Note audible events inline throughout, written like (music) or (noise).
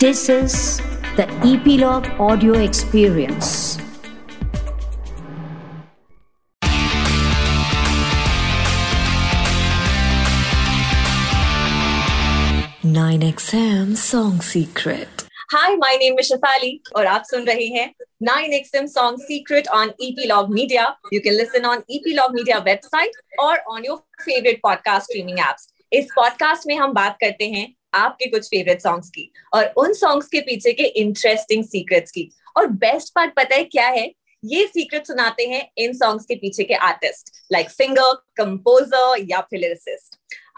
This is the Epilogue Audio Experience. Nine XM Song Secret. Hi my name is Shafali और आप सुन रहे हैं 9XM song secret on Epilogue Media you can listen on Epilogue Media website और on your favourite podcast streaming apps इस podcast में हम बात करते हैं आपके कुछ फेवरेट सॉन्ग्स की और उन सॉन्ग्स के पीछे के इंटरेस्टिंग सीक्रेट्स की। और बेस्ट पार्ट पता है क्या है? ये सीक्रेट सुनाते हैं इन सॉन्ग्स के पीछे के आर्टिस्ट लाइक सिंगर कंपोजर या फिर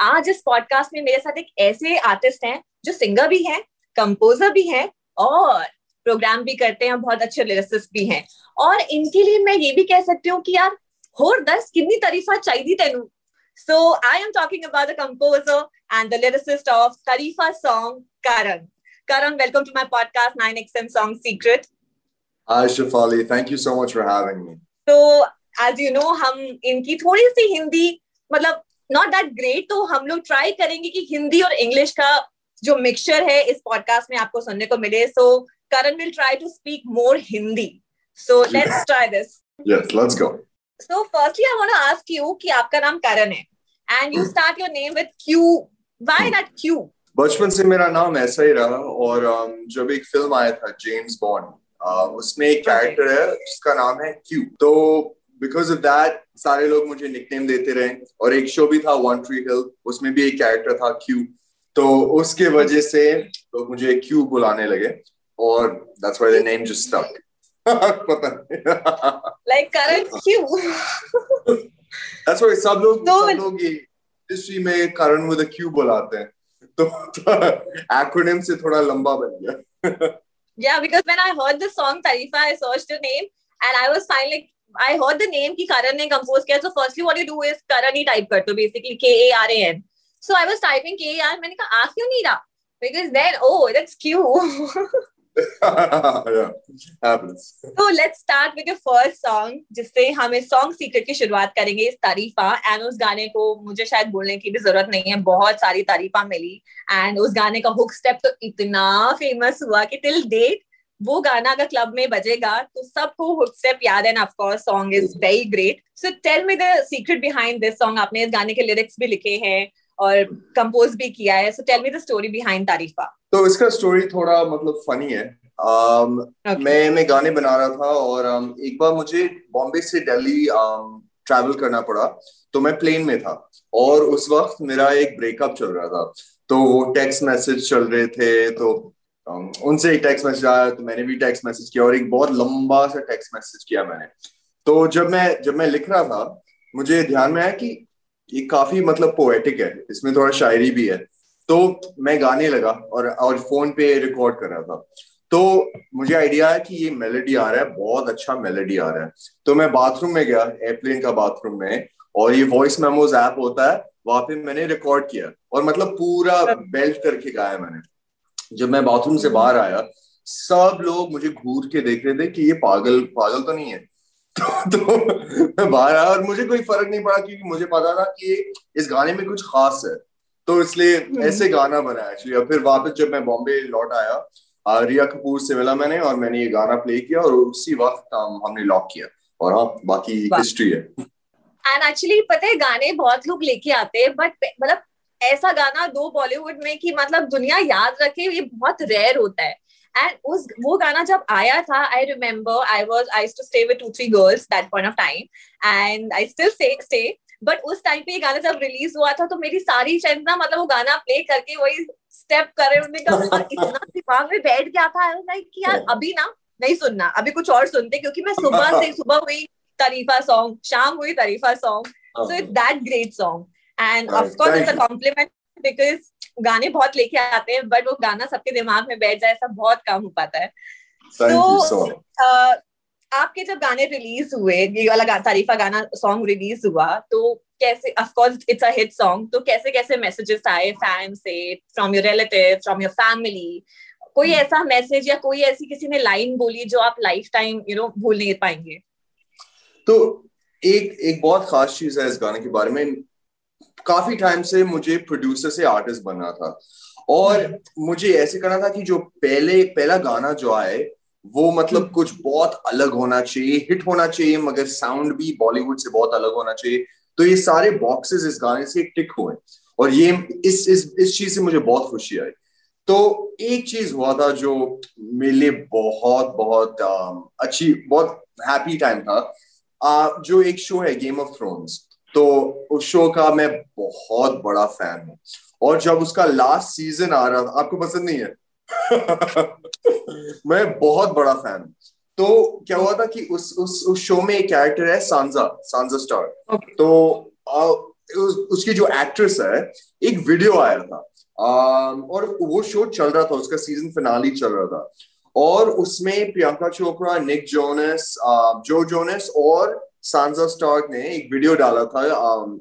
आज इस पॉडकास्ट में मेरे साथ एक ऐसे आर्टिस्ट हैं जो सिंगर भी हैं कंपोजर भी हैं और प्रोग्राम भी करते हैं बहुत अच्छे लिरिसिस्ट भी हैं। और इनके लिए मैं ये भी कह सकती हूँ कि यार, होर दस, कितनी तारीफा चाहिए तेनू? So I am talking about the composer and the lyricist of Tarifa song, Karan. Karan, welcome to my podcast, 9XM Song Secret. Hi, Shafali. Thank you so much for having me. So, as you know, हम इनकी थोड़ी सी हिंदी मतलब not that great तो हम लोग try करेंगे कि हिंदी और इंग्लिश का जो मिक्सचर है इस पॉडकास्ट में आपको सुनने को मिले so Karan will try to speak more Hindi so let's try this Yes, let's go. So firstly I want to ask you कि आपका नाम करण है and you start your name with Q why that Q बचपन से मेरा नाम ऐसा ही रहा और um, जब एक फ़िल्म आया था जेम्स बॉन्ड उसमें एक कैरेक्टर है जिसका नाम है क्यू तो बिकॉज़ ऑफ़ दैट सारे लोग मुझे निकनेम देते रहे और एक शो भी था वन ट्री हिल उसमें भी एक कैरेक्टर था क्यू तो उसके वजह से लोग मुझे क्यू बुलाने लगे और that's why the name just stuck पता नहीं। Like Karan Q that's why सब लोग तो- सब लोग ये इंडस्ट्री में करण विद अ क्यू बुलाते हैं तो एक्रोनिम से थोड़ा लंबा बन गया Yeah, because when I heard the song Tarifa, I searched your name and I was fine. Like I heard the name कि Karan ने compose किया. So firstly, what you do is Karan he type कर दो basically K A R A N. So I was typing K A R. मैंने कहा आ क्यों नहीं रहा? Because then oh that's Q. (laughs) yeah, happens. so let's start with your first song जिससे हम इस की शुरुआत करेंगे इस तारीफा. उस गाने को मुझे शायद बोलने की भी ज़रूरत नहीं है. बहुत सारी तारीफा मिली. एंड उस गाने का तो इतना हुआ कि टिल डेट वो गाना अगर क्लब में बजेगा तो सबको हुक स्टेप याद है of course song is very great so tell me the secret behind this song आपने इस गाने के लिरिक्स भी लिखे हैं और कंपोज भी किया है. So tell me the story behind Tareefan. तो इसका स्टोरी थोड़ा मतलब फनी है। Um, Okay. मैं मैं गाने बना रहा था और um, एक बार मुझे बॉम्बे से दिल्ली um, ट्रैवल करना पड़ा तो मैं प्लेन में था और उस वक्त मेरा एक ब्रेकअप चल रहा था। तो वो टेक्स्ट मैसेज चल रहे थे तो um, उनसे एक टेक्स्ट मैसेज आया तो मैंने भी टेक्स्ट मैसेज किया और एक बहुत लंबा सा टेक्स्ट मैसेज किया मैंने। तो जब मैं जब मैं लिख रहा था मुझे ध्यान में आया कि ये काफ़ी मतलब पोएटिक है इसमें थोड़ा शायरी भी है। तो मैं गाने लगा और और फ़ोन पे रिकॉर्ड कर रहा था। तो मुझे आइडिया है कि ये मेलोडी आ रहा है बहुत अच्छा मेलोडी आ रहा है। तो मैं बाथरूम में गया एयरप्लेन का बाथरूम में और ये वॉइस मेमोज ऐप होता है वहाँ पे मैंने रिकॉर्ड किया। और मतलब पूरा बेल्ट करके गाया मैंने। जब मैं बाथरूम से बाहर आया सब लोग मुझे घूर के देख रहे थे कि ये पागल पागल तो नहीं है। (laughs) तो, तो मैं बाहर आया और मुझे कोई फ़र्क नहीं पड़ा क्योंकि मुझे पता था कि इस गाने में कुछ खास है। तो इसलिए ऐसे गाना बना एक्चुअली और फिर वापस जब मैं बॉम्बे लौट आया रिया कपूर से मिला मैंने और मैंने ये गाना प्ले किया और उसी वक्त हम, हमने लॉक किया। और हाँ बाकी हिस्ट्री है। एंड एक्चुअली पता है गाने बहुत लोग लेके आते हैं बट मतलब ऐसा गाना दो बॉलीवुड में कि मतलब दुनिया याद रखे ये बहुत रेयर होता है। एंड उस वो गाना जब आया था I remember I was I to stay with two three girls that point of time and I still stay stay but उस टाइम पे ये गाना जब रिलीज़ हुआ था तो मेरी सारी फ्रेंड्स ना मतलब वो गाना प्ले करके वही स्टेप कर रहे उन्होंने कहा (laughs) और इतना दिमाग में बैठ गया था। लाइक कि यार अभी ना नहीं सुनना अभी कुछ और सुनते क्योंकि मैं सुबह से सुबह हुई तरीफा सॉन्ग शाम हुई Tareefan song song. And Right, of course thank it's a you. compliment because गाने बहुत लेके आते हैं बट वो गाना सबके दिमाग में बैठ जाए ऐसा बहुत कम हो पाता है। Thank आपके जब गाने रिलीज़ हुए ये वाला गा, तारीफा गाना सॉन्ग रिलीज़ हुआ तो कैसे of course it's a hit song तो कैसे कैसे मैसेजेस आए फ़ैन से from your relative from your family कोई ऐसा मैसेज या कोई ऐसी किसी ने लाइन बोली जो आप लाइफ टाइम यू नो भूल नहीं पाएँगे? तो एक एक बहुत खास चीज़ है इस गाने के बारे में। काफ़ी टाइम से मुझे प्रोड्यूसर से आर्टिस्ट बनना था। और मुझे ऐसे करना था कि जो पहले पहला गाना जो आए वो मतलब कुछ बहुत अलग होना चाहिए हिट होना चाहिए मगर साउंड भी बॉलीवुड से बहुत अलग होना चाहिए। तो ये सारे बॉक्सेस इस गाने से टिक हुए और ये इस इस इस चीज़ से मुझे बहुत खुशी आई। तो एक चीज़ हुआ था जो मेरे लिए बहुत बहुत अच्छी बहुत हैप्पी टाइम था। आ, जो एक शो है गेम ऑफ़ थ्रोन्स तो उस शो का मैं बहुत बड़ा फ़ैन हूँ। और जब उसका लास्ट सीज़न आ रहा था आपको पसंद नहीं है? (laughs) मैं बहुत बड़ा फ़ैन हूँ। तो क्या हुआ था कि उस उस उस शो में एक कैरेक्टर है सांजा सांजा स्टार okay. तो आ, उस, उसकी जो एक्ट्रेस है एक वीडियो आया था। आ, और वो शो चल रहा था उसका सीज़न फिनाली चल रहा था। और उसमें प्रियंका चोपड़ा निक जोनस जो जोनस और सांजा स्टार्क ने एक वीडियो डाला था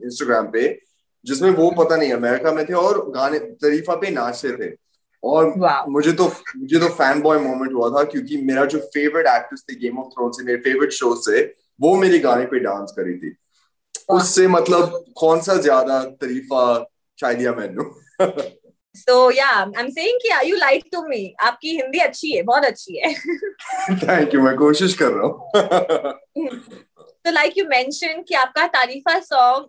इंस्टाग्राम पे जिसमें वो पता नहीं अमेरिका में थे और गाने तरीफा पे नाचते थे। और मुझे तो मुझे तो फ़ैन बॉय मोमेंट हुआ था क्योंकि मेरा जो फेवरेट एक्ट्रेस थे गेम ऑफ़ थ्रोन से मेरे फेवरेट शो से वो मेरे गाने पे डांस करी थी उससे मतलब कौन सा ज़्यादा तरीफा चाह दिया मैंने So yeah, I'm saying कि you lied to me. आपकी हिंदी अच्छी है, बहुत अच्छी है. Thank you, मैं कोशिश कर रहा हूँ. तो लाइक यू मेंशन कि आपका तारीफा सॉन्ग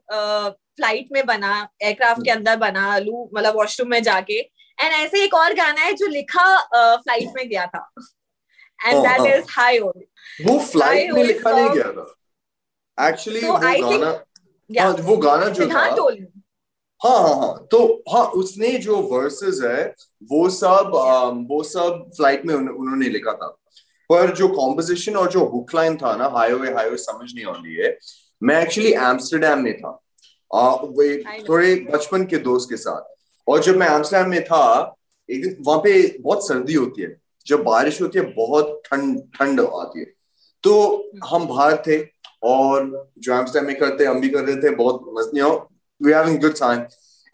फ़्लाइट में बना एयरक्राफ्ट के अंदर बना लू मतलब वॉशरूम में जाके एंड ऐसे एक और गाना है जो लिखा फ़्लाइट uh, में गया था। एंड दैट इज़ हाई ओल वो फ़्लाइट में लिखा नहीं गया था। एक्चुअली so वो गाना हाँ, वो गाना जो था हाँ हाँ हाँ। तो हाँ उसने जो वर्सेस है वो सब um, वो सब फ़्लाइट में उन्होंने लिखा था। पर जो कॉम्पोजिशन और जो हुक लाइन था ना हाईवे हाईवे समझ नहीं आती है। मैं एक्चुअली एम्स्टरडेम में था। आ, वे थोड़े बचपन के दोस्त के साथ। और जब मैं एम्स्टरडेम में था, एक दिन वहाँ पे बहुत सर्दी होती है। जब बारिश होती है, बहुत ठंड ठंड आती है। तो हम बाहर थे और जो एम्स्टरडेम में करते, हम भी कर रहे थे, बहुत गुड टाइम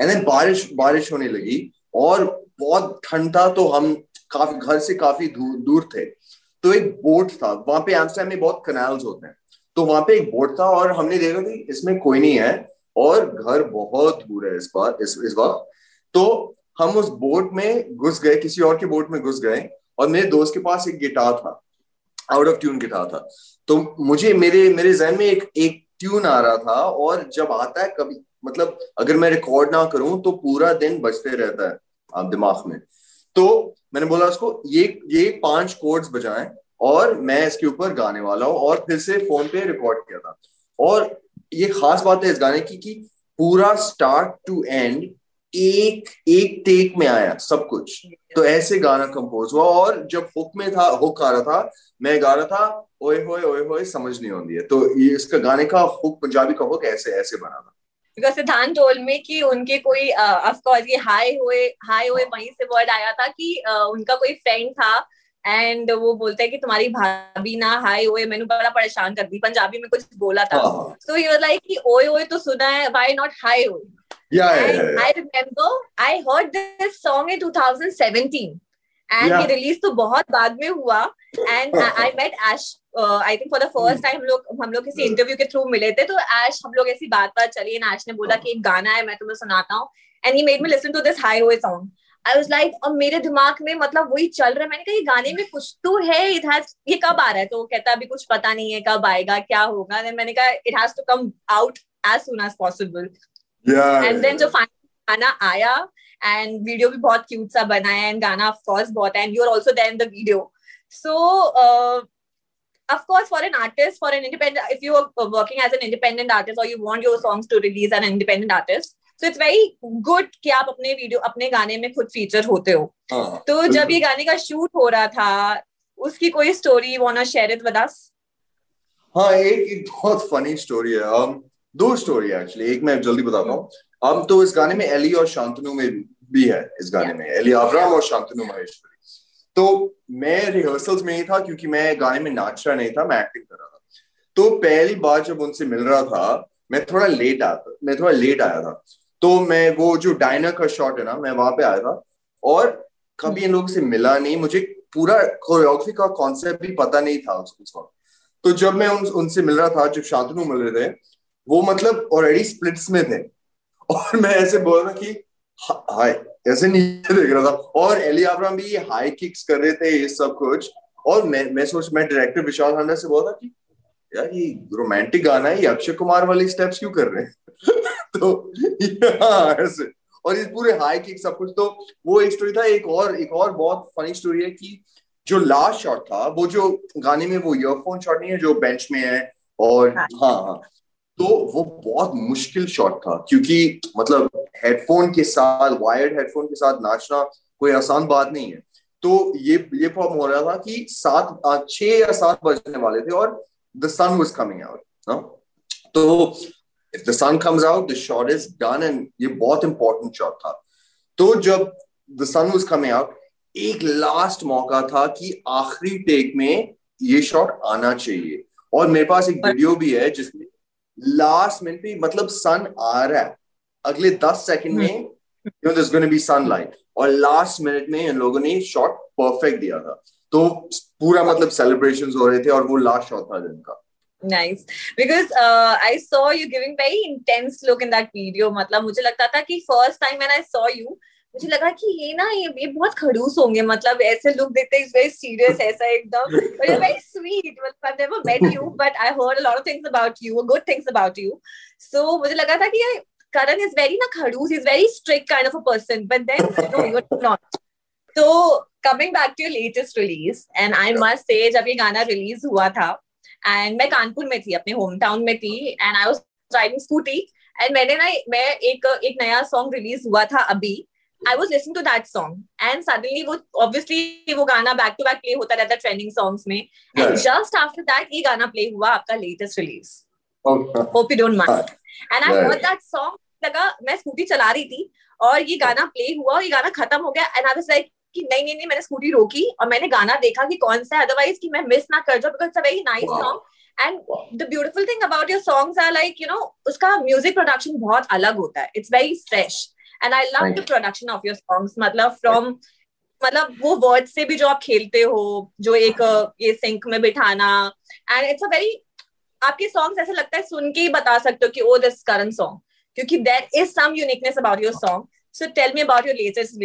एंड देन बारिश बारिश होने लगी और बहुत ठंड था तो हम काफ़ी, घर से काफ़ी दूर दूर थे। तो एक बोट था, वहाँ पे एम्स्टरडेम में बहुत कनाल्स होते हैं। तो वहाँ पे एक बोट था और हमने देखा कि इसमें कोई नहीं है और घर बहुत दूर है इस बार, इस इस बार। तो हम उस बोट में घुस गए, किसी और के बोट में घुस गए और मेरे दोस्त के पास एक गिटार था आउट ऑफ़ ट्यून गिटार था। तो मुझे, मेरे मेरे जहन में एक एक ट्यून आ रहा था और जब आता है कभी मतलब अगर मैं रिकॉर्ड ना करूँ तो पूरा दिन बजते रहता है, आप दिमाग में। तो मैंने बोला उसको, ये ये पाँच कोड्स बजाएँ और मैं इसके ऊपर गाने वाला हूँ। और फिर से फ़ोन पे रिकॉर्ड किया था। और ये खास बात है इस गाने की कि पूरा स्टार्ट टू एंड एक एक टेक में आया सब कुछ। तो ऐसे गाना कंपोज हुआ और जब हुक में था हुक आ रहा था मैं गा रहा था ओए होए ओए होए समझ नहीं आती है। तो ये इसका गाने का हुक पंजाबी का हुक ऐसे ऐसे बना था। सिद्धांत टोल में कि उनके कोई ऑफ़ कोर्स ये हाई हुए हाई हुए वहीं से वर्ड आया था कि uh, उनका कोई फ्रेंड था एंड वो बोलते है कि तुम्हारी भाभी ना हाई हुए मैंने बड़ा परेशान कर दी पंजाबी में कुछ बोला था। सो ये लाइक कि ओए ओए तो सुना है व्हाई नॉट हाई हुए I remember I heard this song in 2017 and ये रिलीज़ तो बहुत बाद में हुआ। And I met Ash I think for the first time लोग हम लोग किसी इंटरव्यू के थ्रू मिले थे। तो एश हम लोग ऐसी बात बात चली। एंड एश ने बोला कि एक गाना है मैं तुम्हें सुनाता हूँ। And he made me listen to this high रोए सॉन्ग आई वाज लाइक और मेरे दिमाग में मतलब वही चल रहा है। मैंने कहा ये गाने में कुछ तो है इट हैज़ ये कब आ रहा है? तो वो कहता अभी कुछ पता नहीं है कब आएगा क्या होगा? देन मैंने कहा it has to come out as soon as possible and then जो फाइनल गाना आया एंड वीडियो भी बहुत क्यूट सा बना है एंड गाना ऑफ़ कोर्स बहुत है and you are also there in the video so of course for an artist for an independent if you are working as an independent artist or you want your songs to release an independent artist so it's very good कि आप अपने video अपने गाने में खुद feature होते हो। हाँ, तो जब ये गाने का शूट हो रहा था उसकी कोई story want share it with us हाँ एक एक बहुत फनी स्टोरी है। Um, दो स्टोरी है एक्चुअली एक मैं जल्दी बताता हूँ। अब तो इस गाने में एली और शांतनु में भी है इस गाने में। एली अवराम और शांतनु महेश्वरी तो मैं रिहर्सल्स में ही था क्योंकि मैं गाने में नाच रहा नहीं था मैं एक्टिंग कर रहा था। तो पहली बार जब उनसे मिल रहा था मैं थोड़ा लेट आया था मैं थोड़ा लेट आया था। तो मैं वो जो डायनर का शॉट है ना मैं वहाँ पे आया था और कभी इन लोगों से मिला नहीं मुझे पूरा कोरियोग्राफी का कॉन्सेप्ट भी पता नहीं था उस वक्त। तो जब मैं उन, उनसे मिल रहा था जब शांतनु मिल रहे थे वो मतलब ऑलरेडी स्प्लिट्स में थे। और मैं ऐसे बोल रहा कि हाय ऐसे नीचे (laughs) देख रहा था। और एली अब्राहम भी हाई किक्स कर रहे थे ये सब कुछ। और मैं मैं सोच मैं डायरेक्टर विशाल खन्ना से बोला था कि यार ये रोमांटिक गाना है ये अक्षय कुमार वाले स्टेप्स क्यों कर रहे हैं? (laughs) तो हाँ ऐसे। और इस पूरे हाई किक सब कुछ तो वो एक स्टोरी था एक और एक और बहुत फनी स्टोरी है कि जो लास्ट शॉट था वो जो गाने में वो ईयरफोन शॉट नहीं है जो बेंच में है और हाँ। हाँ तो वो बहुत मुश्किल शॉट था क्योंकि मतलब हेडफोन के साथ वायर्ड हेडफोन के साथ नाचना कोई आसान बात नहीं है। तो ये ये प्रॉब्लम हो रहा था कि सात छह या सात बजने वाले थे और the sun was coming out तो if the sun comes out the shot is done and ये बहुत इंपॉर्टेंट शॉट था। तो जब the sun was coming out एक लास्ट मौका था कि आखिरी टेक में ये शॉट आना चाहिए। और मेरे पास एक वीडियो भी है जिसमें लास्ट मिनट पे मतलब सन आ रहा है। अगले दस सेकंड में you know gonna be sunlight और लास्ट मिनट में इन लोगों ने शॉट परफेक्ट दिया था। तो पूरा मतलब सेलिब्रेशन हो रहे थे और वो लास्ट शॉट था दिन का Nice. Because uh, I saw you giving very intense look in that video. मतलब मुझे लगता था कि first time when I saw you, मुझे लगा कि ये ना ये ये बहुत खड़ूस होंगे मतलब ऐसे लुक देते इज़ वेरी सीरियस ऐसा एकदम बट यू वेरी स्वीट मतलब I never met you but I heard a lot of things about you good things about you so मुझे लगा था कि ये Karan is very na khadus, he's very strict kind of a person. But then no, you're not. So coming back to your latest release, and I must say, जब ये गाना release हुआ था, and मैं कानपुर में थी, अपने home town में थी, and I was driving scooty, and मैंने ना मैं एक एक नया song release हुआ था अभी. I was listening to that song, and suddenly वो obviously वो गाना back to back play होता रहता trending songs में, and yeah. just after that ये गाना play हुआ आपका latest release. Okay. Hope you don't mind. And I right. heard that song लगा मैं स्कूटी चला रही थी और ये गाना प्ले हुआ और ये गाना खत्म हो गया एंड आई वाज लाइक कि नहीं नहीं नहीं मैंने स्कूटी रोकी और मैंने गाना देखा कि कौन सा अदरवाइज़ कि मैं मिस ना कर जाऊँ because it's a very nice song and the beautiful thing about your songs are like you know उसका म्यूज़िक प्रोडक्शन बहुत अलग होता है। It's very fresh and I love the production of your songs मतलब from मतलब वो word से भी जो आप खेलते हो जो एक ये सिंक में बिठाना। एंड इट्स अ वेरी आपके सॉन्ग्स ऐसे लगता है सुन के ही बता सकते हो कि ओ दिस करंट सॉन्ग क्योंकि there is some uniqueness about your song so tell me about your latest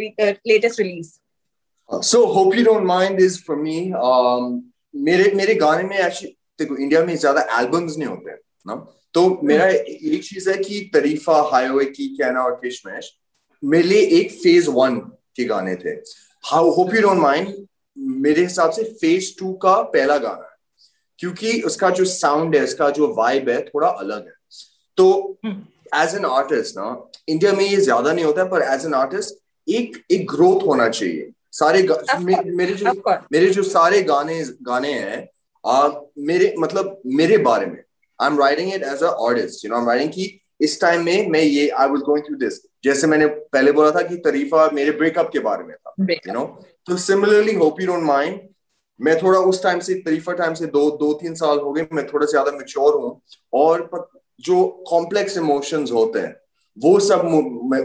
latest release so hope you don't mind is for me मेरे मेरे गाने में एक्चुअली देखो इंडिया में ज़्यादा एल्बम्स नहीं होते ना तो मेरा hmm. एक चीज़ है कि तरीफा हाईवे की कहना और किशमेश मेरे लिए एक फ़ेज़ वन के गाने थे how hope you don't mind मेरे हिसाब से फ़ेज़ टू का पहला गाना है क्योंकि उसका जो साउंड है उसका जो वाइब है थोड़ा अलग है तो. एज एन आर्टिस्ट ना इंडिया में ये ज़्यादा नहीं होता पर एज एन आर्टिस्ट एक एक ग्रोथ होना चाहिए सारे मे, मेरे जो मेरे जो सारे गाने गाने हैं आ, मेरे मतलब मेरे बारे में I am writing it as artist you know I am writing कि इस टाइम में मैं ये I was going through this जैसे मैंने पहले बोला था कि तरीफा मेरे ब्रेकअप के बारे में था यू नो तो similarly hope you don't mind मैं थोड़ा उस टाइम से तरीफा टाइम से दो दो तीन साल हो गए मैं थोड़ा ज़्यादा मेच्योर हूँ और जो कॉम्प्लेक्स इमोशंस होते हैं वो सब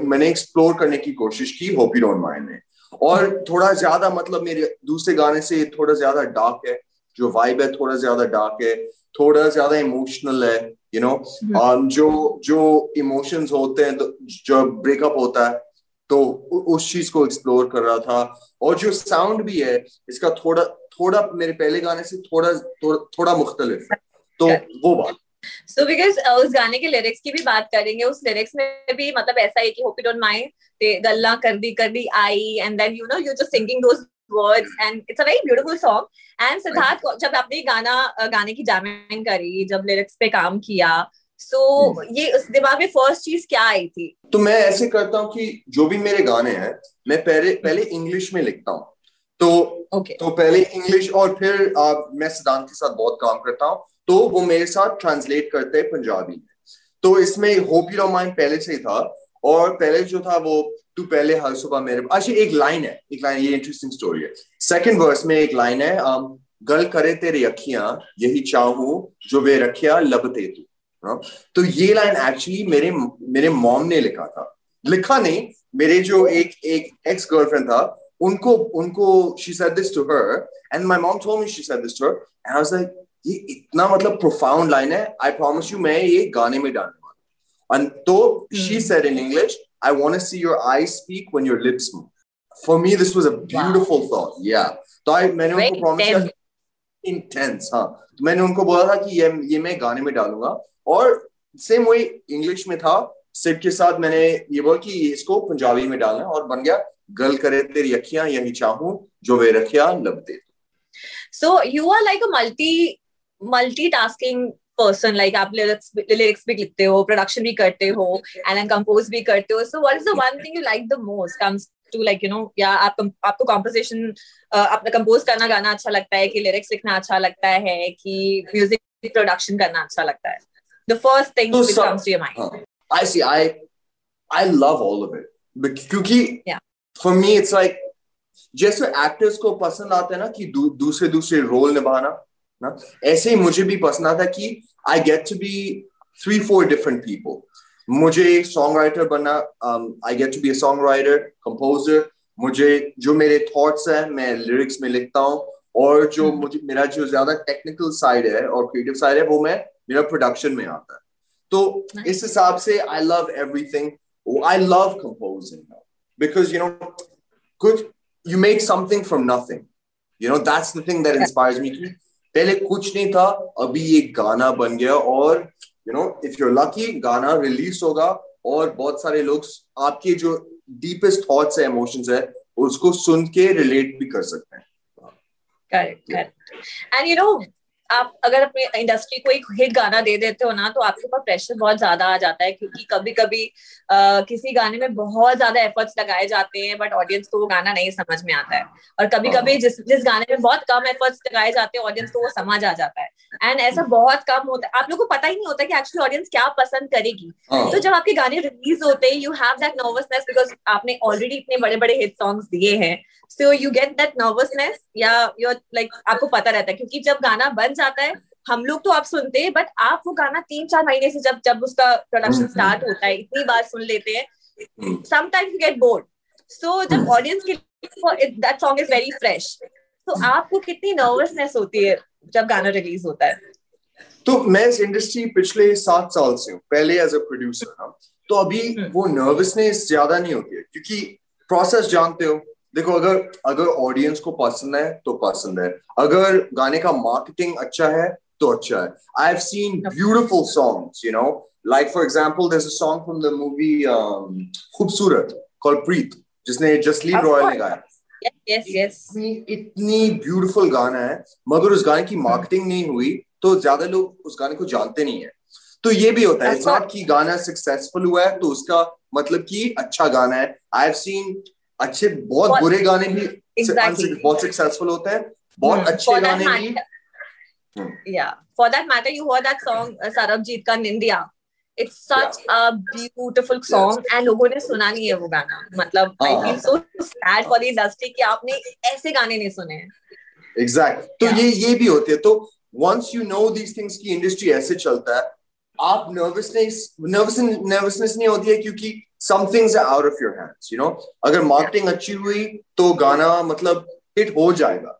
मैंने एक्सप्लोर करने की कोशिश की होप यू डोंट माइंड ने और थोड़ा ज़्यादा मतलब मेरे दूसरे गाने से थोड़ा ज़्यादा डार्क है जो वाइब है थोड़ा ज़्यादा डार्क है थोड़ा ज़्यादा इमोशनल है you you know know? um, जो जो इमोशंस होते हैं तो जब ब्रेकअप होता है तो उस चीज़ को एक्सप्लोर कर रहा था। और जो साउंड भी है इसका थोड़ा थोड़ा मेरे पहले गाने से थोड़ा थोड़ा, थोड़ा मुख्तलिफ़। है तो वो बात। सो so, बिकॉज़ uh, उस गाने के लिरिक्स की भी बात करेंगे उस लिरिक्स में भी मतलब ऐसा है कि होप यू डोंट माइंड गल्ला कर दी कर दी I and then you know you just singing those words and it's a very beautiful song and Siddharth जब आपने गाना गाने की जामिंग करी जब लिरिक्स पे काम किया सो so, hmm. ये उस दिमाग में फ़र्स्ट चीज़ क्या आई थी? तो मैं ऐसे करता हूँ कि जो भी मेरे गाने हैं मैं पहले पहले इंग्लिश में लिखता हूँ। तो okay. तो पहले इंग्लिश और फिर आ, मैं सिद्धांत के साथ बहुत काम करता हूँ। तो वो मेरे साथ ट्रांसलेट करते हैं पंजाबी। में तो इसमें होप यू माइंड पहले से ही था और पहले जो था वो तू पहले हर सुबह मेरे अच्छा एक लाइन है एक लाइन ये इंटरेस्टिंग स्टोरी है। सेकंड वर्स में एक लाइन है um, गल करे तेरी अखियाँ यही चाहूँ जो वे रखिया लबते तू। हाँ? तो ये लाइन एक्चुअली मेरे मेरे मॉम ने लिखा था। लिखा नहीं मेरे जो एक एक एक्स गर्लफ्रेंड था उनको उनको she said this to her and my mom told me she said this to her and I was like ये इतना मतलब प्रोफाउंड लाइन है आई प्रॉमिस यू मैं ये गाने में डालने वाला तो she said in English I want to see your eyes speak when your lips move. For me, this was a beautiful wow. thought. तो I मैंने उनको promise किया intense. हाँ। तो मैंने उनको बोला था कि ये ये मैं गाने में डालूँगा। और सेम वही इंग्लिश में था सिर्फ़ के साथ मैंने ये बोला कि इसको पंजाबी में डालना और बन गया गल करे तेरी अखियाँ यही चाहूँ जो वे रखिया लब दे so you are like a multi multitasking person like आप लिरिक्स लिरिक्स भी लिखते हो प्रोडक्शन भी करते हो एंड एंड कंपोज भी करते हो. So what is the one thing you like the most comes to like you know या आप आपको कॉम्पोजिशन अपना कंपोज करना गाना अच्छा लगता है कि लिरिक्स लिखना अच्छा लगता है कि म्यूज़िक प्रोडक्शन करना अच्छा लगता है? The first thing which comes to your mind I see I I love all of it क्योंकि फॉर मी इट्स लाइक जैसे एक्टर्स को पसंद आता है ना कि दूसरे दूसरे रोल निभाना ना? ऐसे ही मुझे भी पसंद आता कि I get to be three four different people मुझे सॉन्ग राइटर बनना I get to be song writer composer मुझे जो मेरे थॉट्स हैं मैं लिरिक्स में लिखता हूँ और जो hmm. मुझे मेरा जो ज़्यादा टेक्निकल साइड है और क्रिएटिव साइड है वो मैं मेरा प्रोडक्शन में आता है। तो इस हिसाब से I love everything I love composing because you know कुछ you make something from nothing you know that's the thing that inspires me पहले कुछ नहीं था, अभी ये गाना बन गया और you know if you lucky गाना रिलीज़ होगा और बहुत सारे लोग आपके जो डीपेस्ट थॉट्स है इमोशंस है, उसको सुन के रिलेट भी कर सकते हैं। Correct correct and you know आप अगर अपने इंडस्ट्री को एक हिट गाना दे देते हो ना तो आपके ऊपर प्रेशर बहुत ज़्यादा आ जाता है क्योंकि कभी कभी आ, किसी गाने में बहुत ज़्यादा एफर्ट्स लगाए जाते हैं बट ऑडियंस को वो गाना नहीं समझ में आता है। और कभी कभी हाँ। जिस जिस गाने में बहुत कम एफर्ट्स लगाए जाते हैं ऑडियंस को वो समझ आ जाता है। एंड ऐसा बहुत कम होता है। आप लोग को पता ही नहीं होता कि एक्चुअली ऑडियंस क्या पसंद करेगी। हाँ। तो जब आपके गाने रिलीज़ होते हैं you have that nervousness because आपने ऑलरेडी इतने बड़े बड़े हिट सॉन्ग्स दिए हैं। So you get that nervousness या यू लाइक आपको पता रहता है क्योंकि जब गाना बन जाता है। हम लोग तो आप सुनते हैं बट आप वो गाना तीन चार महीने से जब जब उसका प्रोडक्शन स्टार्ट हम्म, हम्म। होता है इतनी बार सुन लेते हैं। Sometimes you get bored so जब ऑडियंस हम्म। के that song is very fresh तो आपको कितनी नर्वसनेस होती है जब गाना रिलीज़ होता है? तो मैं इस इंडस्ट्री पिछले सात साल से हूँ। पहले एज अ प्रोड्यूसर था। तो अभी वो नर्वसनेस ज़्यादा नहीं होती है क्योंकि प्रोसेस जानते हो देखो अगर अगर ऑडियंस को पसंद है तो पसंद है। अगर गाने का मार्केटिंग अच्छा है तो अच्छा है। I have seen beautiful songs you know like for example there is a song from the movie Khoobsurat called Preet जिसने जसलीन रॉयल ने गाया। Yes, yes. इतनी इतनी ब्यूटीफुल गाना है मगर उस गाने की मार्केटिंग नहीं हुई तो ज़्यादा लोग उस गाने को जानते नहीं है। तो ये भी होता है नॉट कि गाना सक्सेसफुल हुआ है तो उसका मतलब कि अच्छा गाना है। आई हैव सीन अच्छे बहुत? बुरे गाने भी exactly. बहुत सक्सेसफुल होते हैं बहुत hmm. अच्छे गाने भी। या for that matter you heard that song Sarbjit का Nindiya it's such a beautiful song and लोगों ने सुना नहीं है वो गाना। मतलब I feel so sad for the industry कि आपने ऐसे गाने नहीं सुने हैं। एग्जैक्ट तो ये ये भी होते हैं। तो once you know these things की इंडस्ट्री ऐसे चलता है आप नर्वसनेस नर्वस नर्वसनेस नहीं होती है क्योंकि some things out of your hands you know अगर मार्केटिंग अच्छी हुई तो गाना मतलब हिट हो जाएगा।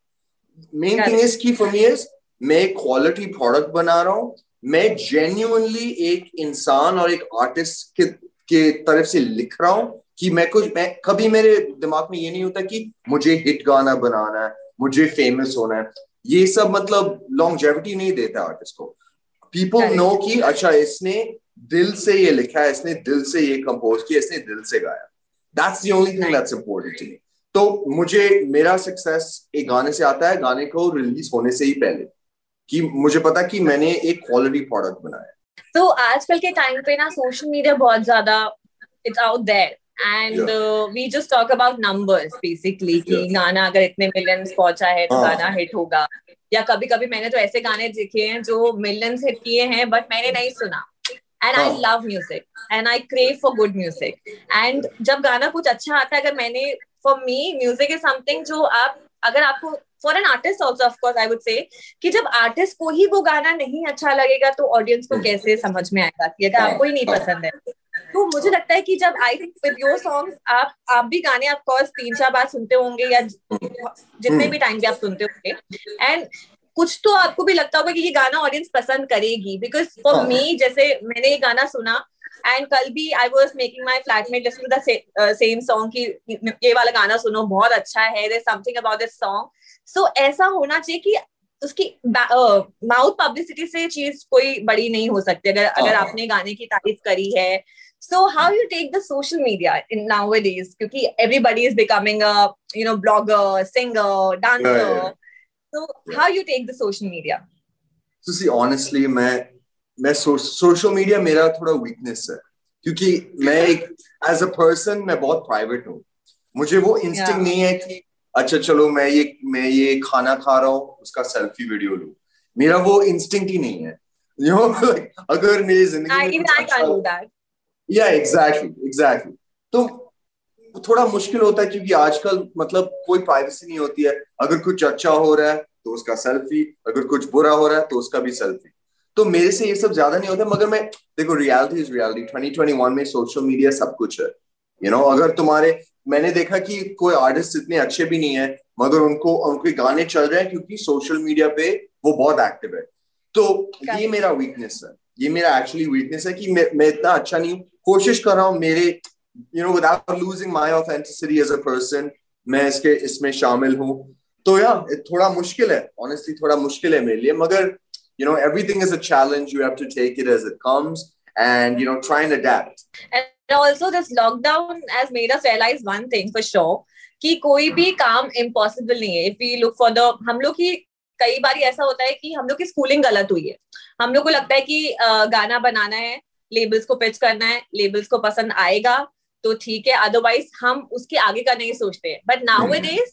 मेन थिंग इज़ की फॉर मी इज़ मैं क्वालिटी प्रोडक्ट बना रहा हूँ। मैं जेन्यूनली एक इंसान और एक आर्टिस्ट के के तरफ़ से लिख रहा हूँ कि मैं कुछ मैं कभी मेरे दिमाग में ये नहीं होता कि मुझे हिट गाना बनाना है मुझे फ़ेमस होना है। ये सब मतलब लॉन्गजेविटी नहीं देता आर्टिस्ट को। पीपल नो कि अच्छा इसने दिल से ये लिखा है इसने दिल से ये कंपोज किया इसने दिल से गाया। That's the only thing that's important to me तो मुझे मेरा सक्सेस एक गाने से आता है गाने को रिलीज़ होने से ही पहले। कि मुझे पता कि मैंने एक क्वालिटी प्रोडक्ट बनाया। तो आजकल के टाइम पे ना सोशल मीडिया बहुत ज़्यादा it's out there and we just talk about numbers basically कि गाना अगर इतने मिलियंस पहुँचा है तो हाँ। गाना हिट होगा। या कभी कभी मैंने तो ऐसे गाने देखे हैं जो मिलियंस हिट किए हैं बट मैंने नहीं सुना। And I love music and I crave for good music and जब गाना कुछ अच्छा आता है अगर मैंने for me music is something जो आप अगर आपको for an artist also of course I would say कि जब आर्टिस्ट को ही वो गाना नहीं अच्छा लगेगा तो ऑडियंस को. कैसे समझ में आएगा कि अगर आपको ही नहीं पसंद है? तो मुझे लगता है कि जब I think with your songs आप आप भी गाने ऑफकोर्स तीन चार बार सुनते होंगे या जितने hmm. भी टाइम पे आप सुनते होंगे। एंड कुछ तो आपको भी लगता होगा कि ये गाना ऑडियंस पसंद करेगी बिकॉज़ फॉर मी जैसे मैंने ये गाना सुना एंड कल भी I was making my flatmate listen to the same song की ये वाला गाना सुनो बहुत अच्छा है there something about this song so ऐसा होना चाहिए कि उसकी माउथ पब्लिसिटी से चीज़ कोई बड़ी नहीं हो सकती अगर अगर हाँ। आपने गाने की तारीफ़ करी है। So how you take the social media in nowadays क्योंकि everybody is becoming a you know blogger singer dancer yeah. So how you take the social media So see, honestly, मैं मैं सोशल मीडिया मेरा थोड़ा weakness है क्योंकि मैं एक as a person मैं बहुत प्राइवेट हूँ मुझे वो इंस्टिंग Yeah. नहीं है कि अच्छा चलो मैं ये मैं ये खाना खा रहा हूँ उसका सेल्फी वीडियो लूँ मेरा वो इंस्टिंक्ट ही नहीं है यू नो लाइक अगर मेरी ज़िंदगी में. या एग्जैक्टली एग्जैक्टली तो थोड़ा मुश्किल होता है क्योंकि आजकल मतलब कोई प्राइवेसी नहीं होती है। अगर कुछ अच्छा हो रहा है तो उसका सेल्फी अगर कुछ बुरा हो रहा है तो उसका भी सेल्फी तो मेरे से ये सब ज़्यादा नहीं होता मगर मैं देखो रियलिटी इज़ रियलिटी 2021 में सोशल मीडिया सब कुछ है। यू you नो know, अगर तुम्हारे मैंने देखा कि कोई आर्टिस्ट इतने अच्छे भी नहीं है मगर उनको उनके गाने चल रहे हैं क्योंकि सोशल मीडिया पे वो बहुत एक्टिव है। तो ये मेरा वीकनेस है। ये मेरा एक्चुअली वीकनेस है कि मैं, मैं इतना अच्छा नहीं हूँ। कोशिश कर रहा हूँ मेरे you know without losing my authenticity as a person मैं इसके, इसमें शामिल हूँ। तो या थोड़ा मुश्किल है। ऑनेस्टली थोड़ा मुश्किल है मेरे लिए। मगर, you know, everything is a challenge. You have to take it as it comes and, you know, try and adapt. And also, this lockdown has made us realize one thing for sure, कि कोई भी काम impossible नहीं है। If we look for the हम लोग की, कई बार ऐसा होता है कि हम लोग की स्कूलिंग गलत हुई है। हम लोग को लगता है कि गाना बनाना है लेबल्स को पिच करना है लेबल्स को पसंद आएगा। तो ठीक है अदरवाइज़ हम उसके आगे का नहीं सोचते। बट नाउ इट इज़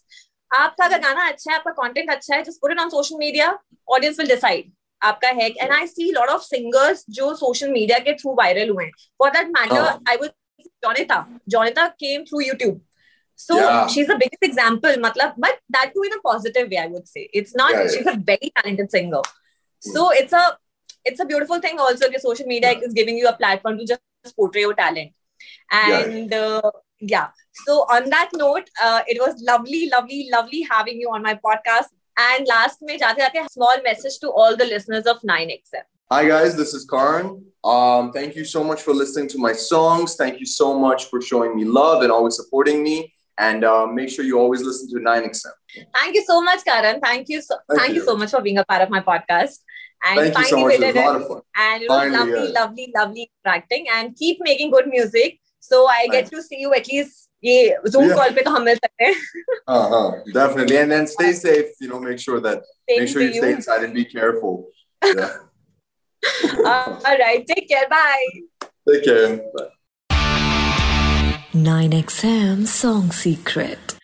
आपका अगर गाना अच्छा है आपका कॉन्टेंट अच्छा है just put it social media audience will decide आपका है। And I see lot of singers जो सोशल मीडिया के थ्रू वायरल हुए हैं। For that matter I would Jonita Jonita came through YouTube so she is a biggest example मतलब but that too in a positive way I would say it's not she is a very talented singer so it's a it's a beautiful thing also कि social media is giving you a platform to just portray your talent And yeah. Uh, yeah. So, on that note, uh, it was lovely, lovely, lovely having you on my podcast. And last, me, jate jate, small message to all the listeners of 9XM. Hi, guys. This is Karan. Um, thank you so much for listening to my songs. Thank you so much for showing me love and always supporting me. And uh, make sure you always listen to 9XM. Thank you so much, Karan. Thank you so, thank, thank you. you so much for being a part of my podcast. And thank you so finally much we it was did a it. lot of fun And it was Finally, lovely, yeah. lovely, lovely interacting. And keep making good music. So I get Thanks. to see you at least ये Zoom Yeah. call पे तो हम मिल सकते हैं. uh-huh definitely and then stay safe you know make sure that Same make sure to you stay inside and be careful yeah Uh, (laughs) all right. Take care. Bye. take care Bye. 9XM Song Secret.